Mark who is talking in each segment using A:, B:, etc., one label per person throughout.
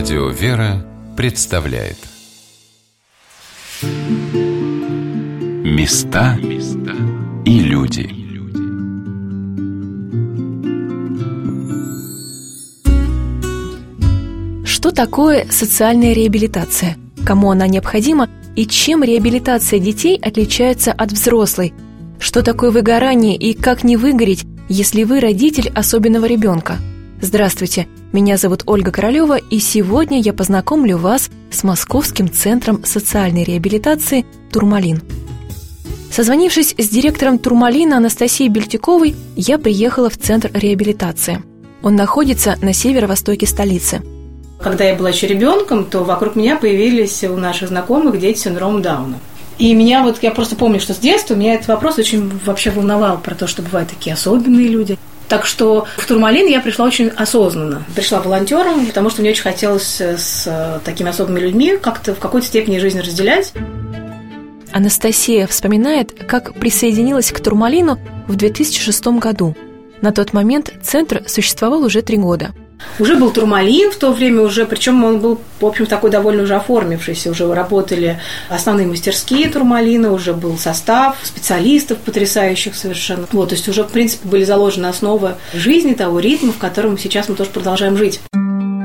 A: Радио «Вера» представляет Места и люди
B: Что такое социальная реабилитация? Кому она необходима и чем реабилитация детей отличается от взрослой? Что такое выгорание и как не выгореть, если вы родитель особенного ребенка? Здравствуйте, меня зовут Ольга Королева, и сегодня я познакомлю вас с Московским центром социальной реабилитации «Турмалин». Созвонившись с директором Турмалина Анастасией Бельтяковой, я приехала в центр реабилитации. Он находится на северо-востоке столицы.
C: Когда я была еще ребенком, то вокруг меня появились у наших знакомых дети с синдромом Дауна. И меня вот, я просто помню, что с детства меня этот вопрос очень вообще волновал про то, что бывают такие особенные люди. Так что в Турмалин я пришла очень осознанно. Пришла волонтером, потому что мне очень хотелось с такими особыми людьми как-то в какой-то степени жизнь разделять.
B: Анастасия вспоминает, как присоединилась к Турмалину в 2006 году. На тот момент центр существовал уже три года –
C: уже был турмалин в то время уже, причем он был, в общем, такой довольно уже оформившийся, уже работали основные мастерские турмалина, уже был состав специалистов потрясающих совершенно. Вот, то есть уже, в принципе, были заложены основы жизни, того ритма, в котором сейчас мы тоже продолжаем жить.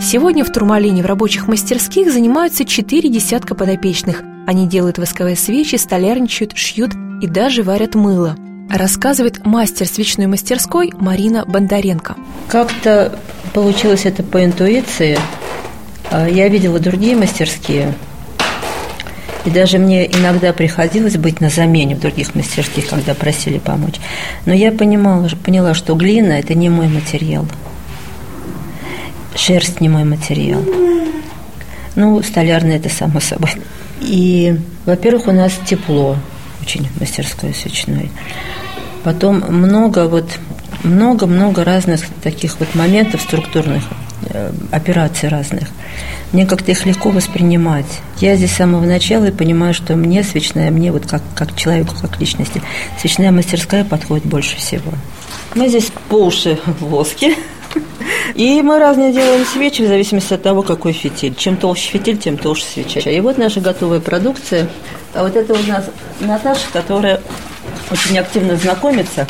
B: Сегодня в Турмалине в рабочих мастерских занимаются четыре десятка подопечных. Они делают восковые свечи, столярничают, шьют и даже варят мыло – рассказывает мастер свечной мастерской Марина Бондаренко.
D: Как-то получилось это по интуиции. А, я видела другие мастерские, и даже мне иногда приходилось быть на замене в других мастерских, когда просили помочь. Но я понимала, поняла, что глина – это не мой материал. Шерсть не мой материал. Ну, столярный – это само собой. И, во-первых, у нас тепло очень в мастерской свечной. Потом много вот много-много разных таких вот моментов структурных, э, операций разных. Мне как-то их легко воспринимать. Я здесь с самого начала и понимаю, что мне свечная, мне вот как, как человеку, как личности, свечная мастерская подходит больше всего. Мы здесь по уши в воске. И мы разные делаем свечи в зависимости от того, какой фитиль. Чем толще фитиль, тем толще свеча. И вот наша готовая продукция. А вот это у нас Наташа, которая очень активно знакомится.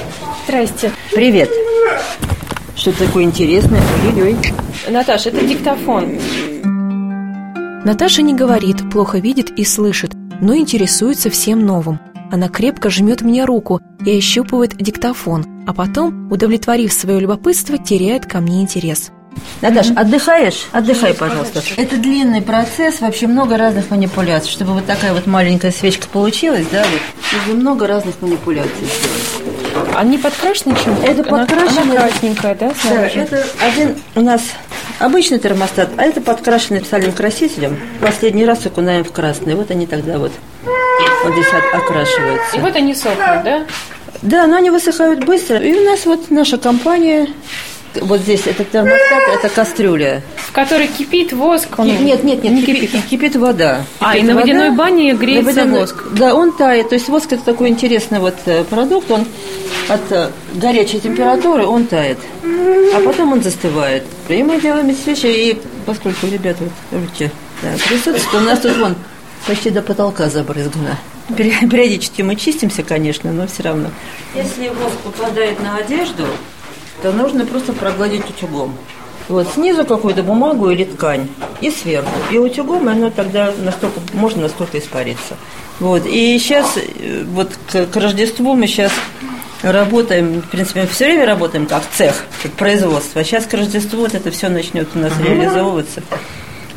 B: Здрасте.
D: Привет. Что такое интересное? Ой-ой.
B: Наташа, это диктофон. Наташа не говорит, плохо видит и слышит, но интересуется всем новым. Она крепко жмет мне руку и ощупывает диктофон, а потом, удовлетворив свое любопытство, теряет ко мне интерес.
D: Наташ, отдыхаешь? Отдыхай, пожалуйста. Это длинный процесс, вообще много разных манипуляций. Чтобы вот такая вот маленькая свечка получилась, да, вот, нужно много разных манипуляций
B: Они подкрашены чем-то?
D: Это подкрашено.
B: Она, красненькая, да,
D: снаружи? Да, это один у нас обычный термостат, а это подкрашенный специальным красителем. Последний раз окунаем в красный. Вот они тогда вот, вот здесь окрашиваются.
B: И вот они сохнут, да?
D: Да, но они высыхают быстро. И у нас вот наша компания вот здесь это термостат, это кастрюля.
B: В которой кипит воск?
D: Он... Нет, нет, нет, не кипит, кипит, кипит вода.
B: А,
D: кипит
B: и на водяной бане греется водяной... воск?
D: Да, он тает. То есть воск это такой интересный вот э, продукт, он от э, горячей температуры он тает, а потом он застывает. И мы делаем вещи, и поскольку ребята вот, руки да, присутствуют, у нас тут вон почти до потолка забрызгано. Периодически мы чистимся, конечно, но все равно. Если воск попадает на одежду, то нужно просто прогладить утюгом. Вот снизу какую-то бумагу или ткань, и сверху. И утюгом оно тогда настолько, можно насколько испариться. Вот. И сейчас, э, вот к, к Рождеству мы сейчас работаем, в принципе, мы все время работаем как цех, как производство. А сейчас к Рождеству вот это все начнет у нас реализовываться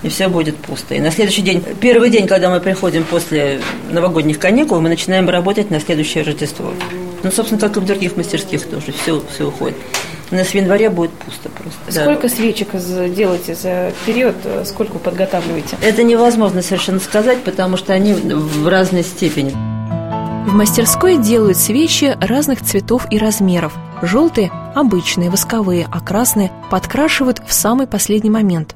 D: и все будет пусто. И на следующий день, первый день, когда мы приходим после новогодних каникул, мы начинаем работать на следующее Рождество. Ну, собственно, как и в других мастерских тоже, все, все уходит. У нас в январе будет пусто просто.
B: Сколько да. свечек делаете за период? Сколько подготавливаете?
D: Это невозможно совершенно сказать, потому что они в разной степени.
B: В мастерской делают свечи разных цветов и размеров. Желтые – обычные, восковые, а красные подкрашивают в самый последний момент.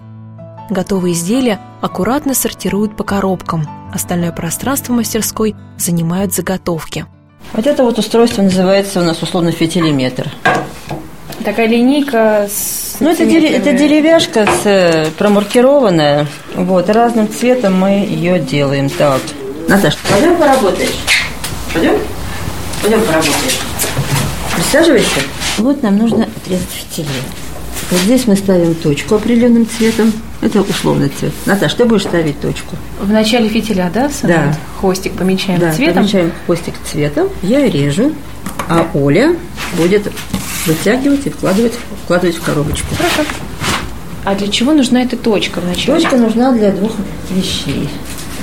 B: Готовые изделия аккуратно сортируют по коробкам. Остальное пространство мастерской занимают заготовки.
D: Вот это вот устройство называется у нас условно фитилиметр.
B: Такая линейка с
D: Ну, это, дере- это деревяшка с, э, промаркированная. Вот, разным цветом мы ее делаем. Так. Наташа, пойдем поработаешь? Пойдем? Пойдем поработаешь. Присаживайся. Вот нам нужно отрезать фитили. Вот здесь мы ставим точку определенным цветом. Это условный цвет. Наташ, ты будешь ставить точку.
B: В начале фитиля, да, Сандра?
D: Да.
B: Хвостик помечаем
D: Да,
B: цветом.
D: помечаем хвостик цветом. Я режу, а Оля будет вытягивать и вкладывать, вкладывать в коробочку.
B: Хорошо. А для чего нужна эта точка в начале?
D: Точка нужна для двух вещей.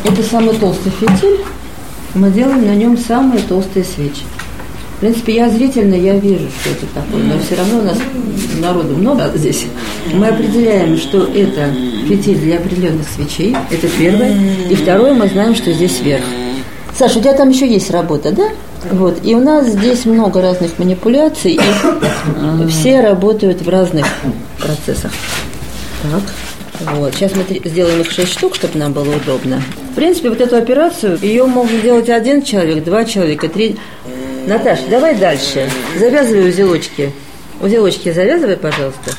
D: Это самый толстый фитиль. Мы делаем на нем самые толстые свечи. В принципе, я зрительно, я вижу, что это такое, но все равно у нас народу много здесь. Мы определяем, что это фитиль для определенных свечей, это первое. И второе, мы знаем, что здесь верх. Саша, у тебя там еще есть работа, да? Вот. И у нас здесь много разных манипуляций, и все работают в разных процессах. Так. Вот. Сейчас мы сделаем их шесть штук, чтобы нам было удобно. В принципе, вот эту операцию, ее могут делать один человек, два человека, три. Наташа, давай дальше. Завязывай узелочки. Узелочки завязывай, пожалуйста.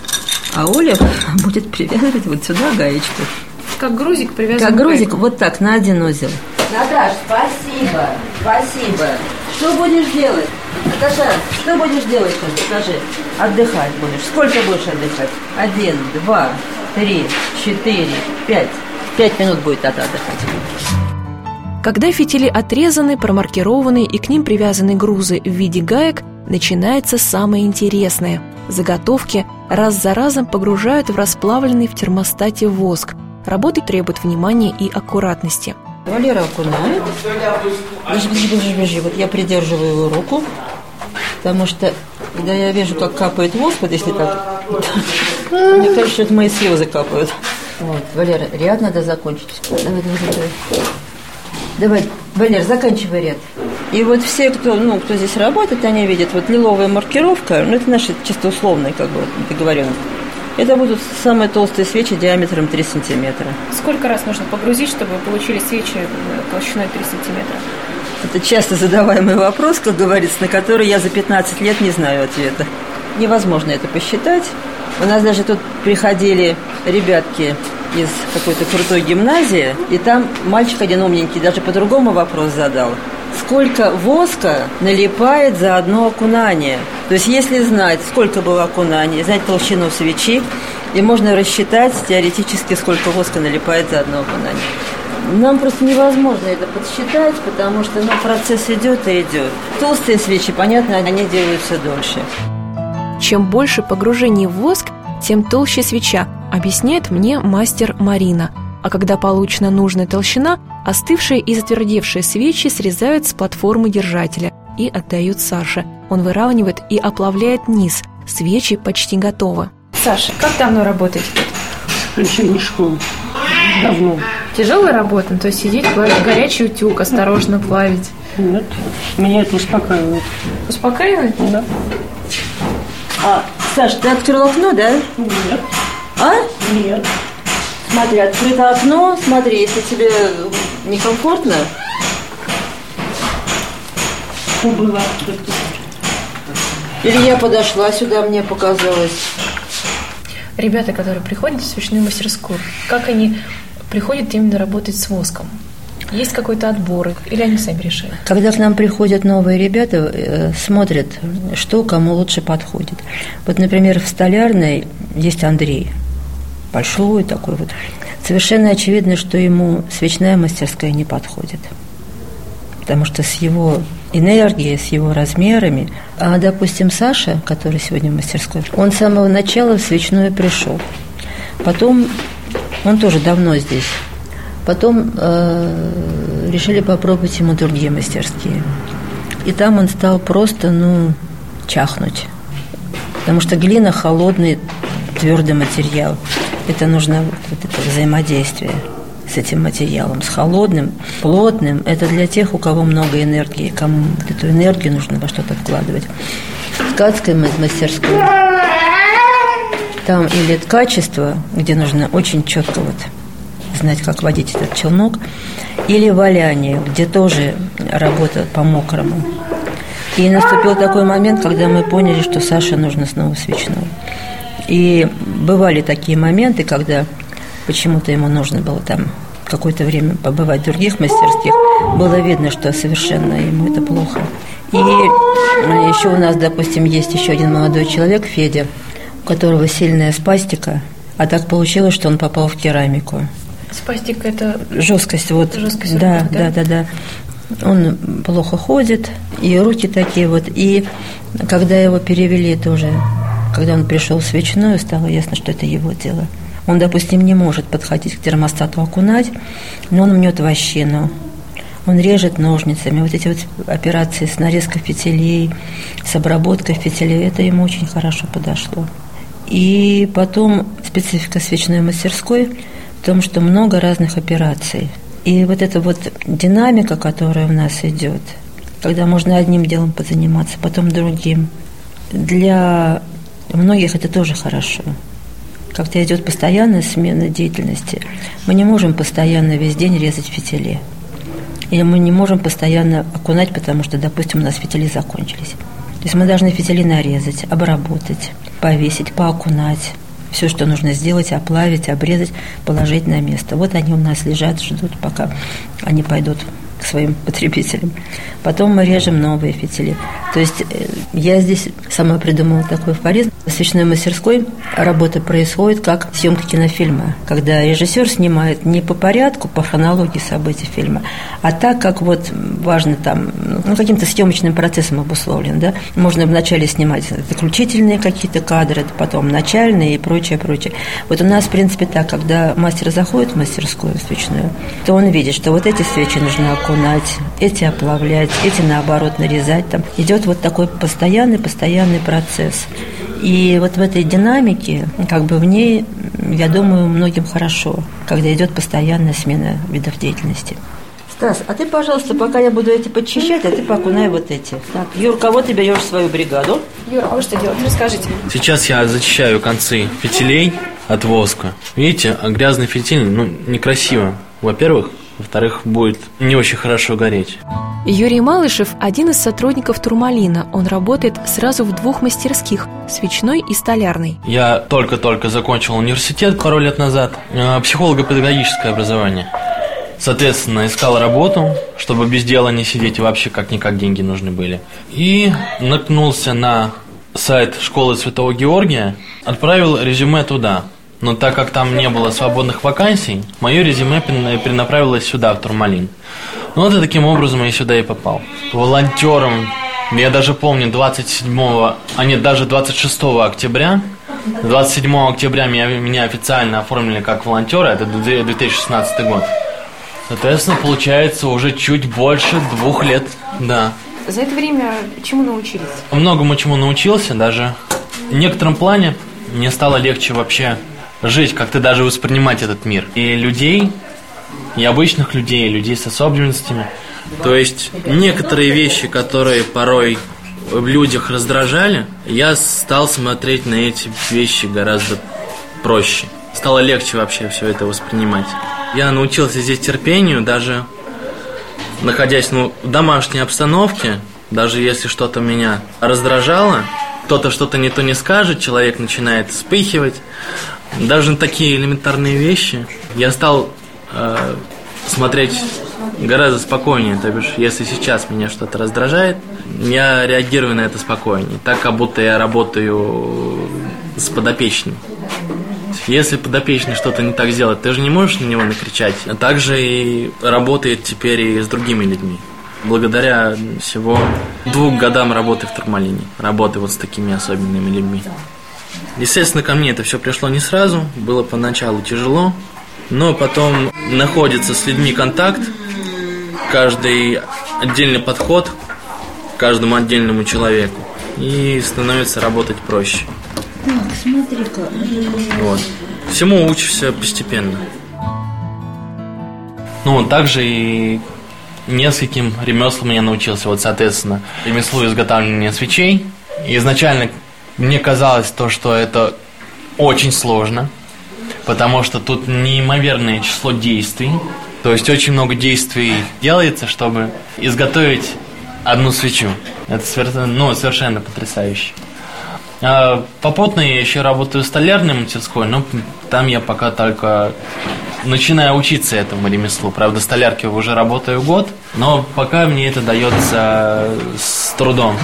D: А Оля будет привязывать вот сюда гаечку.
B: Как грузик привязан
D: Как грузик, вот так, на один узел. Наташ, спасибо, спасибо. Что будешь делать? Наташа, что будешь делать там? Скажи. Отдыхать будешь. Сколько будешь отдыхать? Один, два, три, четыре, пять. Пять минут будет от отдыхать.
B: Когда фитили отрезаны, промаркированы и к ним привязаны грузы в виде гаек, начинается самое интересное. Заготовки раз за разом погружают в расплавленный в термостате воск. Работа требует внимания и аккуратности.
D: Валера окунает. Бежи, бежи, бежи, бежи. Вот я придерживаю его руку, потому что, когда я вижу, как капает воск, вот если так, мне кажется, что это мои слезы капают. Вот, Валера, ряд надо закончить. Давай, давай, давай. Давай, Валер, заканчивай ряд. И вот все, кто, ну, кто здесь работает, они видят, вот лиловая маркировка, ну, это наша чисто условная, как бы, договоренность. Это будут самые толстые свечи диаметром 3 сантиметра.
B: Сколько раз нужно погрузить, чтобы получили свечи толщиной 3 сантиметра?
D: Это часто задаваемый вопрос, как говорится, на который я за 15 лет не знаю ответа. Невозможно это посчитать. У нас даже тут приходили ребятки из какой-то крутой гимназии, и там мальчик один умненький даже по-другому вопрос задал. Сколько воска налипает за одно окунание? То есть, если знать, сколько было окунаний, знать толщину свечи, и можно рассчитать теоретически, сколько воска налипает за одно окунание. Нам просто невозможно это подсчитать, потому что ну, процесс идет и идет. Толстые свечи, понятно, они делаются дольше.
B: Чем больше погружений в воск, тем толще свеча, объясняет мне мастер Марина. А когда получена нужная толщина, остывшие и затвердевшие свечи срезают с платформы держателя и отдают Саше. Он выравнивает и оплавляет низ. Свечи почти готовы. Саша, как давно работаете тут?
E: окончания школы. Давно.
B: Тяжелая работа, то есть сидеть, плавить горячий утюг, осторожно плавить.
E: Нет. Меня это успокаивает.
B: Успокаивает?
E: Да.
D: А, Саш, ты открыл окно, да?
E: Нет.
D: А?
E: Нет.
D: Смотри, открыто окно, смотри, если тебе некомфортно,
E: Что было открыто?
D: или я подошла сюда, мне показалось.
B: Ребята, которые приходят в свечную мастерскую, как они приходят именно работать с воском? Есть какой-то отбор или они сами решают?
D: Когда к нам приходят новые ребята, э, смотрят, что кому лучше подходит. Вот, например, в столярной есть Андрей, большой такой вот. Совершенно очевидно, что ему свечная мастерская не подходит. Потому что с его энергией, с его размерами. А, допустим, Саша, который сегодня в мастерской, он с самого начала в свечную пришел. Потом, он тоже давно здесь. Потом э, решили попробовать ему другие мастерские. И там он стал просто, ну, чахнуть. Потому что глина холодный, твердый материал. Это нужно вот, это взаимодействие с этим материалом, с холодным, плотным. Это для тех, у кого много энергии, кому эту энергию нужно во что-то вкладывать. В ткацкой ма- мастерской там или качество, где нужно очень четко вот знать, как водить этот челнок, или валяние, где тоже работа по-мокрому. И наступил такой момент, когда мы поняли, что Саше нужно снова свечную. И бывали такие моменты, когда почему-то ему нужно было там какое-то время побывать в других мастерских, было видно, что совершенно ему это плохо. И еще у нас, допустим, есть еще один молодой человек, Федя, у которого сильная спастика, а так получилось, что он попал в керамику.
B: Спастика – это
D: Жесткость, вот.
B: Жесткость
D: да,
B: руках,
D: да,
B: да?
D: да, да. Он плохо ходит, и руки такие вот. И когда его перевели тоже, когда он пришел свечную, стало ясно, что это его дело. Он, допустим, не может подходить к термостату окунать, но он мнет вощину. Он режет ножницами. Вот эти вот операции с нарезкой фитилей, с обработкой фитилей, это ему очень хорошо подошло. И потом специфика свечной мастерской в том, что много разных операций. И вот эта вот динамика, которая у нас идет, когда можно одним делом позаниматься, потом другим, для многих это тоже хорошо. Когда идет постоянная смена деятельности, мы не можем постоянно весь день резать фитили. Или мы не можем постоянно окунать, потому что, допустим, у нас фитили закончились. То есть мы должны фитили нарезать, обработать, повесить, поокунать. Все, что нужно сделать, оплавить, обрезать, положить на место. Вот они у нас лежат, ждут, пока они пойдут к своим потребителям. Потом мы режем новые фитили. То есть э, я здесь сама придумала такой афоризм. В свечной мастерской работа происходит как съемка кинофильма, когда режиссер снимает не по порядку, по хронологии событий фильма, а так, как вот важно там, ну, каким-то съемочным процессом обусловлен. Да? Можно вначале снимать заключительные какие-то кадры, потом начальные и прочее, прочее. Вот у нас, в принципе, так, когда мастер заходит в мастерскую свечную, то он видит, что вот эти свечи нужно окунать, эти оплавлять, эти, наоборот, нарезать. Там идет вот такой постоянный-постоянный процесс. И вот в этой динамике, как бы в ней, я думаю, многим хорошо, когда идет постоянная смена видов деятельности. Стас, а ты, пожалуйста, пока я буду эти подчищать, а ты покунай вот эти. Так, Юр, кого ты берешь в свою бригаду?
B: Юра, а вы что делаете? Расскажите.
F: Сейчас я зачищаю концы фитилей от воска. Видите, а грязный фитиль, ну, некрасиво. Во-первых, во-вторых, будет не очень хорошо гореть.
B: Юрий Малышев – один из сотрудников Турмалина. Он работает сразу в двух мастерских – свечной и столярной.
F: Я только-только закончил университет пару лет назад, э, психолого-педагогическое образование. Соответственно, искал работу, чтобы без дела не сидеть, и вообще как-никак деньги нужны были. И наткнулся на сайт школы Святого Георгия, отправил резюме туда. Но так как там не было свободных вакансий, мое резюме перена- перенаправилось сюда, в Турмалин. Ну вот и таким образом я сюда и попал. Волонтером, я даже помню, 27, а нет, даже 26 октября 27 октября меня, меня официально оформили как волонтера, это 2016 год. Соответственно, получается уже чуть больше двух лет, да.
B: За это время чему научились?
F: Многому чему научился, даже в некотором плане мне стало легче вообще жить, как-то даже воспринимать этот мир. И людей, и обычных людей, и людей с особенностями. То есть некоторые вещи, которые порой в людях раздражали, я стал смотреть на эти вещи гораздо проще. Стало легче вообще все это воспринимать. Я научился здесь терпению, даже находясь ну, в домашней обстановке, даже если что-то меня раздражало, кто-то что-то не то не скажет, человек начинает вспыхивать. Даже на такие элементарные вещи я стал э, смотреть гораздо спокойнее. То бишь, если сейчас меня что-то раздражает, я реагирую на это спокойнее. Так, как будто я работаю с подопечным. Если подопечный что-то не так сделает, ты же не можешь на него накричать. А также и работает теперь и с другими людьми. Благодаря всего двух годам работы в Турмалине, работы вот с такими особенными людьми. Естественно, ко мне это все пришло не сразу, было поначалу тяжело, но потом находится с людьми контакт, каждый отдельный подход к каждому отдельному человеку, и становится работать проще.
D: Так, смотри-ка.
F: Вот. Всему учишься постепенно. Ну, также и нескольким ремеслам я научился. Вот, соответственно, ремеслу изготавливания свечей. И изначально мне казалось то, что это очень сложно, потому что тут неимоверное число действий. То есть очень много действий делается, чтобы изготовить одну свечу. Это совершенно, ну, совершенно потрясающе. А, попутно я еще работаю в столярной мастерской, но там я пока только начинаю учиться этому ремеслу. Правда, столярки уже работаю год, но пока мне это дается с трудом.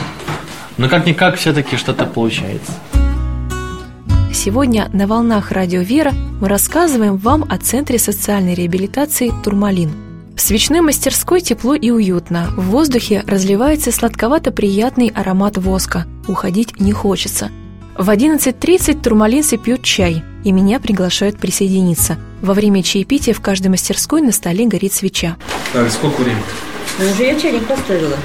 F: Но как-никак все-таки что-то получается.
B: Сегодня на волнах Радио Вера мы рассказываем вам о Центре социальной реабилитации «Турмалин». В свечной мастерской тепло и уютно. В воздухе разливается сладковато-приятный аромат воска. Уходить не хочется. В 11.30 турмалинцы пьют чай, и меня приглашают присоединиться. Во время чаепития в каждой мастерской на столе горит свеча.
G: Так, сколько времени?
H: Ну, уже я чайник поставила.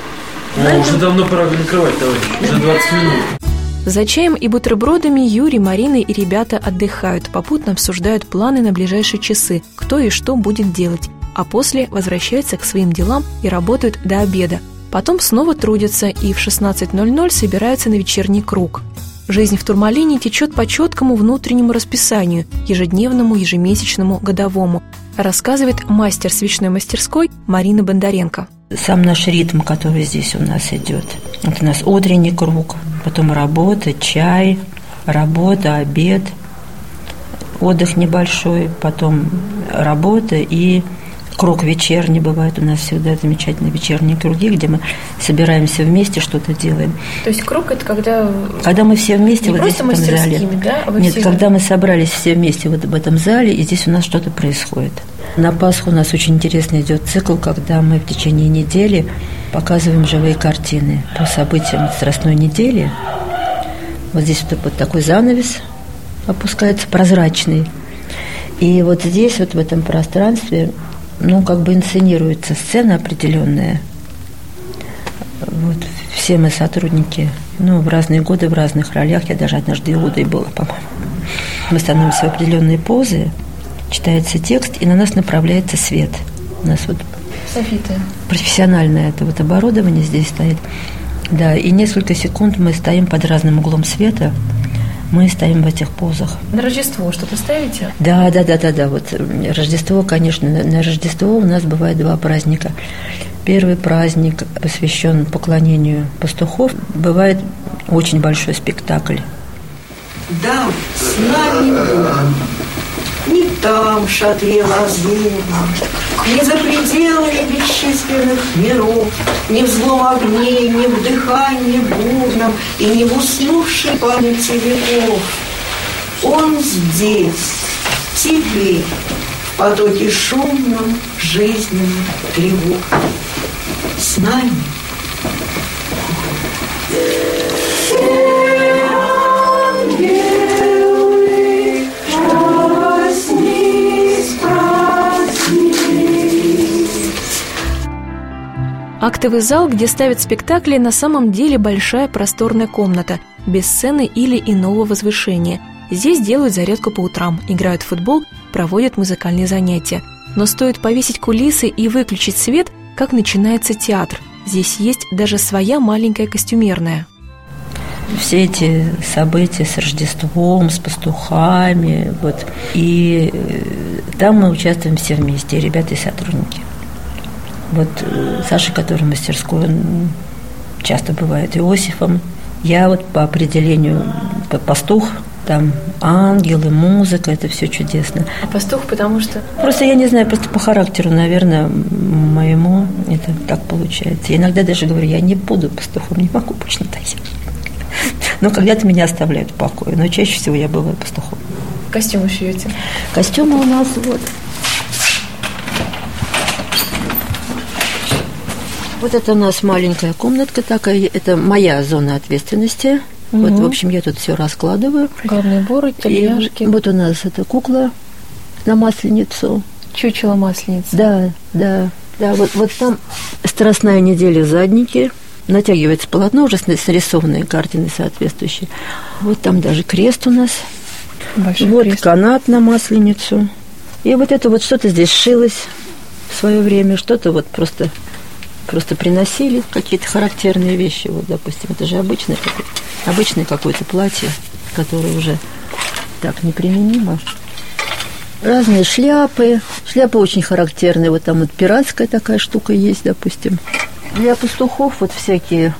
G: Ну, уже давно пора накрывать, товарищ. Уже 20 минут.
B: За чаем и бутербродами Юрий, Марина и ребята отдыхают, попутно обсуждают планы на ближайшие часы, кто и что будет делать, а после возвращаются к своим делам и работают до обеда. Потом снова трудятся и в 16.00 собираются на вечерний круг. Жизнь в Турмалине течет по четкому внутреннему расписанию, ежедневному, ежемесячному, годовому, рассказывает мастер свечной мастерской Марина Бондаренко.
D: Сам наш ритм, который здесь у нас идет. Вот у нас утренний круг, потом работа, чай, работа, обед, отдых небольшой, потом работа и круг вечерний бывает у нас всегда замечательные вечерние круги, где мы собираемся вместе, что-то делаем.
B: То есть круг это когда...
D: Когда мы все вместе
B: Не
D: вот здесь в этом зале.
B: Да? А
D: Нет,
B: все-
D: когда мы собрались все вместе вот в этом зале, и здесь у нас что-то происходит. На Пасху у нас очень интересный идет цикл, когда мы в течение недели показываем живые картины по событиям Страстной недели. Вот здесь вот, вот такой занавес опускается, прозрачный. И вот здесь, вот в этом пространстве, ну, как бы инсценируется сцена определенная. Вот все мы сотрудники, ну, в разные годы, в разных ролях. Я даже однажды Иудой была, по-моему. Мы становимся в определенные позы, читается текст, и на нас направляется свет. У нас вот
B: Софита.
D: профессиональное это вот оборудование здесь стоит. Да, и несколько секунд мы стоим под разным углом света, мы стоим в этих позах.
B: На Рождество что-то ставите?
D: Да, да, да, да, да. Вот Рождество, конечно, на, на Рождество у нас бывает два праздника. Первый праздник посвящен поклонению пастухов. Бывает очень большой спектакль.
I: Да, с нами Бог. Не там, шатре лазурном, Не за пределами бесчисленных миров, Не в злом огне, не в дыхании бурном И не в уснувшей памяти веков. Он здесь, теперь, в потоке шумном, жизненном тревог. С нами
B: Актовый зал, где ставят спектакли, на самом деле большая просторная комната, без сцены или иного возвышения. Здесь делают зарядку по утрам, играют в футбол, проводят музыкальные занятия. Но стоит повесить кулисы и выключить свет, как начинается театр. Здесь есть даже своя маленькая костюмерная.
D: Все эти события с Рождеством, с пастухами, вот. И э, там мы участвуем все вместе, ребята и сотрудники. Вот э, Саша, который в мастерской, он часто бывает Иосифом. Я вот по определению пастух, там ангелы, музыка, это все чудесно.
B: А пастух, потому что...
D: Просто я не знаю, просто по характеру, наверное, моему это так получается. Я иногда даже говорю, я не буду пастухом, не могу больше надоесть. Но когда-то меня оставляют в покое, но чаще всего я бываю пастухом.
B: Костюмы шьете.
D: Костюмы у нас вот. Вот это у нас маленькая комнатка такая, это моя зона ответственности. Вот, в общем, я тут все раскладываю.
B: Главные уборы,
D: И
B: тельняшки,
D: вот у нас эта кукла на масленицу.
B: чучело масленицы.
D: Да, да, да. Вот, вот там страстная неделя задники. Натягивается полотно, уже нарисованные картины соответствующие. Вот там даже крест у нас.
B: Большой
D: вот
B: крест.
D: канат на масленицу. И вот это вот что-то здесь шилось в свое время, что-то вот просто, просто приносили какие-то характерные вещи. Вот, допустим, это же обычное, обычное какое-то платье, которое уже так неприменимо. Разные шляпы. Шляпы очень характерные. Вот там вот пиратская такая штука есть, допустим. Для пастухов вот всякие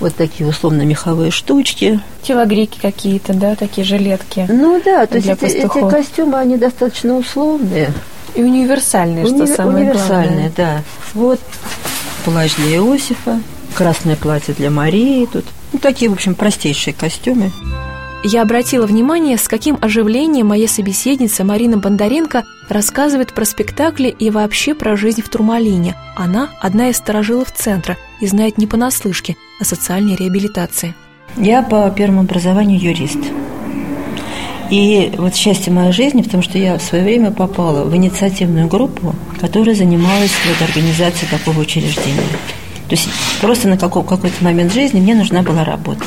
D: вот такие условно-меховые штучки.
B: Телогрейки какие-то, да, такие жилетки.
D: Ну да, то есть эти, эти костюмы, они достаточно условные.
B: И универсальные, что
D: Уни-
B: самое
D: универсальные,
B: главное.
D: да. Вот плащ для Иосифа, красное платье для Марии тут. Ну, такие, в общем, простейшие костюмы.
B: Я обратила внимание, с каким оживлением моя собеседница Марина Бондаренко рассказывает про спектакли и вообще про жизнь в Турмалине. Она одна из сторожилов центра и знает не понаслышке о социальной реабилитации.
D: Я по первому образованию юрист. И вот счастье моей жизни, потому что я в свое время попала в инициативную группу, которая занималась вот организацией такого учреждения. То есть просто на какой-то момент жизни мне нужна была работа.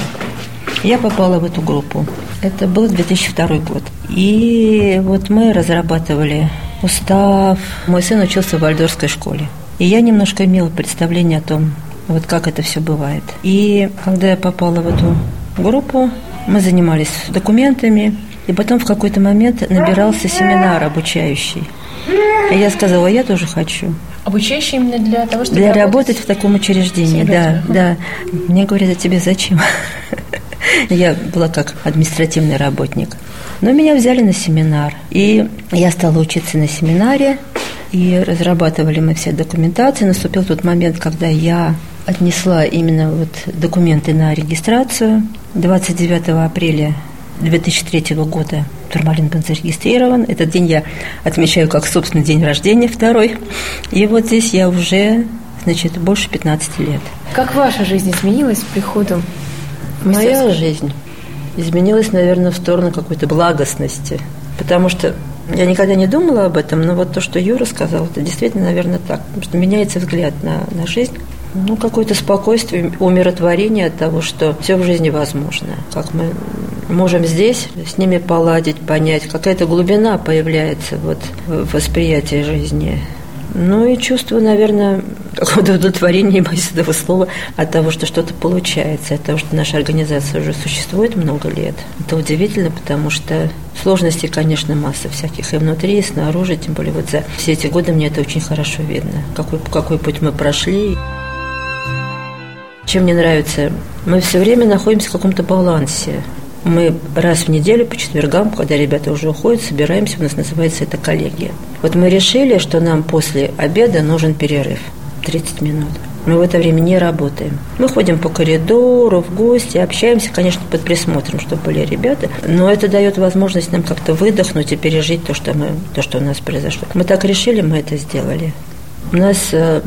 D: Я попала в эту группу. Это был 2002 год. И вот мы разрабатывали устав. Мой сын учился в Вальдорской школе. И я немножко имела представление о том, вот как это все бывает. И когда я попала в эту группу, мы занимались документами, и потом в какой-то момент набирался семинар обучающий. И я сказала, я тоже хочу.
B: Обучающий именно для того, чтобы
D: Для работать в таком учреждении, да, да. Мне говорят, а тебе зачем? Я была как административный работник. Но меня взяли на семинар. И я стала учиться на семинаре. И разрабатывали мы все документации. Наступил тот момент, когда я отнесла именно вот документы на регистрацию. 29 апреля 2003 года Турмалин был зарегистрирован. Этот день я отмечаю как собственный день рождения, второй. И вот здесь я уже, значит, больше 15 лет.
B: Как ваша жизнь изменилась с приходом в
D: Моя жизнь изменилась, наверное, в сторону какой-то благостности. Потому что я никогда не думала об этом, но вот то, что Юра сказал, это действительно, наверное, так. Потому что меняется взгляд на, на жизнь. Ну, какое-то спокойствие, умиротворение от того, что все в жизни возможно. Как мы можем здесь с ними поладить, понять. Какая-то глубина появляется вот в восприятии жизни. Ну и чувство, наверное, какого-то удовлетворения, боюсь этого слова, от того, что что-то получается, от того, что наша организация уже существует много лет. Это удивительно, потому что сложностей, конечно, масса всяких и внутри, и снаружи, тем более вот за все эти годы мне это очень хорошо видно, какой, какой путь мы прошли. Чем мне нравится, мы все время находимся в каком-то балансе. Мы раз в неделю по четвергам, когда ребята уже уходят, собираемся, у нас называется это коллегия. Вот мы решили, что нам после обеда нужен перерыв 30 минут. Мы в это время не работаем. Мы ходим по коридору, в гости, общаемся, конечно, под присмотром, чтобы были ребята, но это дает возможность нам как-то выдохнуть и пережить то, что, мы, то, что у нас произошло. Мы так решили, мы это сделали. У нас э,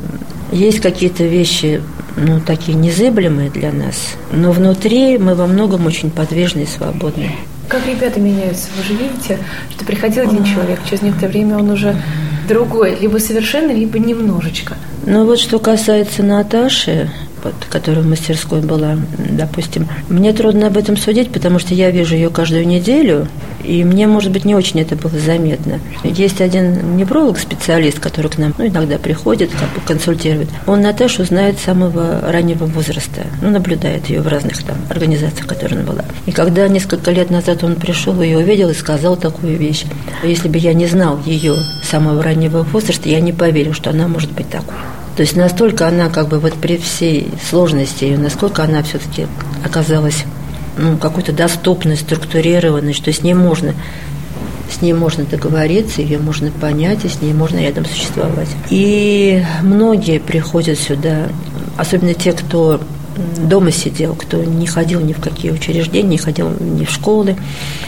D: есть какие-то вещи, ну, такие незыблемые для нас, но внутри мы во многом очень подвижны и свободны.
B: Как ребята меняются? Вы же видите, что приходил один человек, через некоторое время он уже другой, либо совершенно, либо немножечко.
D: Ну вот что касается Наташи, вот, которая в мастерской была, допустим, мне трудно об этом судить, потому что я вижу ее каждую неделю, и мне, может быть, не очень это было заметно. Есть один невролог, специалист, который к нам ну, иногда приходит, как бы консультирует. Он Наташу знает с самого раннего возраста, ну, наблюдает ее в разных там организациях, в она была. И когда несколько лет назад он пришел, ее увидел и сказал такую вещь. Если бы я не знал ее с самого раннего возраста, я не поверил, что она может быть такой. То есть настолько она как бы вот при всей сложности ее, насколько она все-таки оказалась ну, какой-то доступной, структурированной, что с ней можно с ней можно договориться, ее можно понять, и с ней можно рядом существовать. И многие приходят сюда, особенно те, кто дома сидел, кто не ходил ни в какие учреждения, не ходил ни в школы,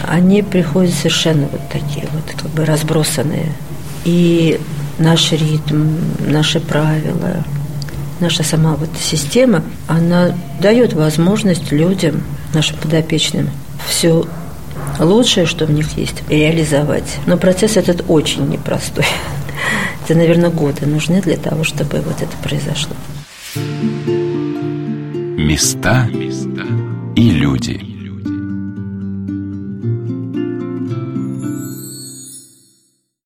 D: они приходят совершенно вот такие вот, как бы разбросанные. И наш ритм, наши правила, наша сама вот система, она дает возможность людям, нашим подопечным, все лучшее, что в них есть, реализовать. Но процесс этот очень непростой. Это, наверное, годы нужны для того, чтобы вот это произошло.
A: Места и люди.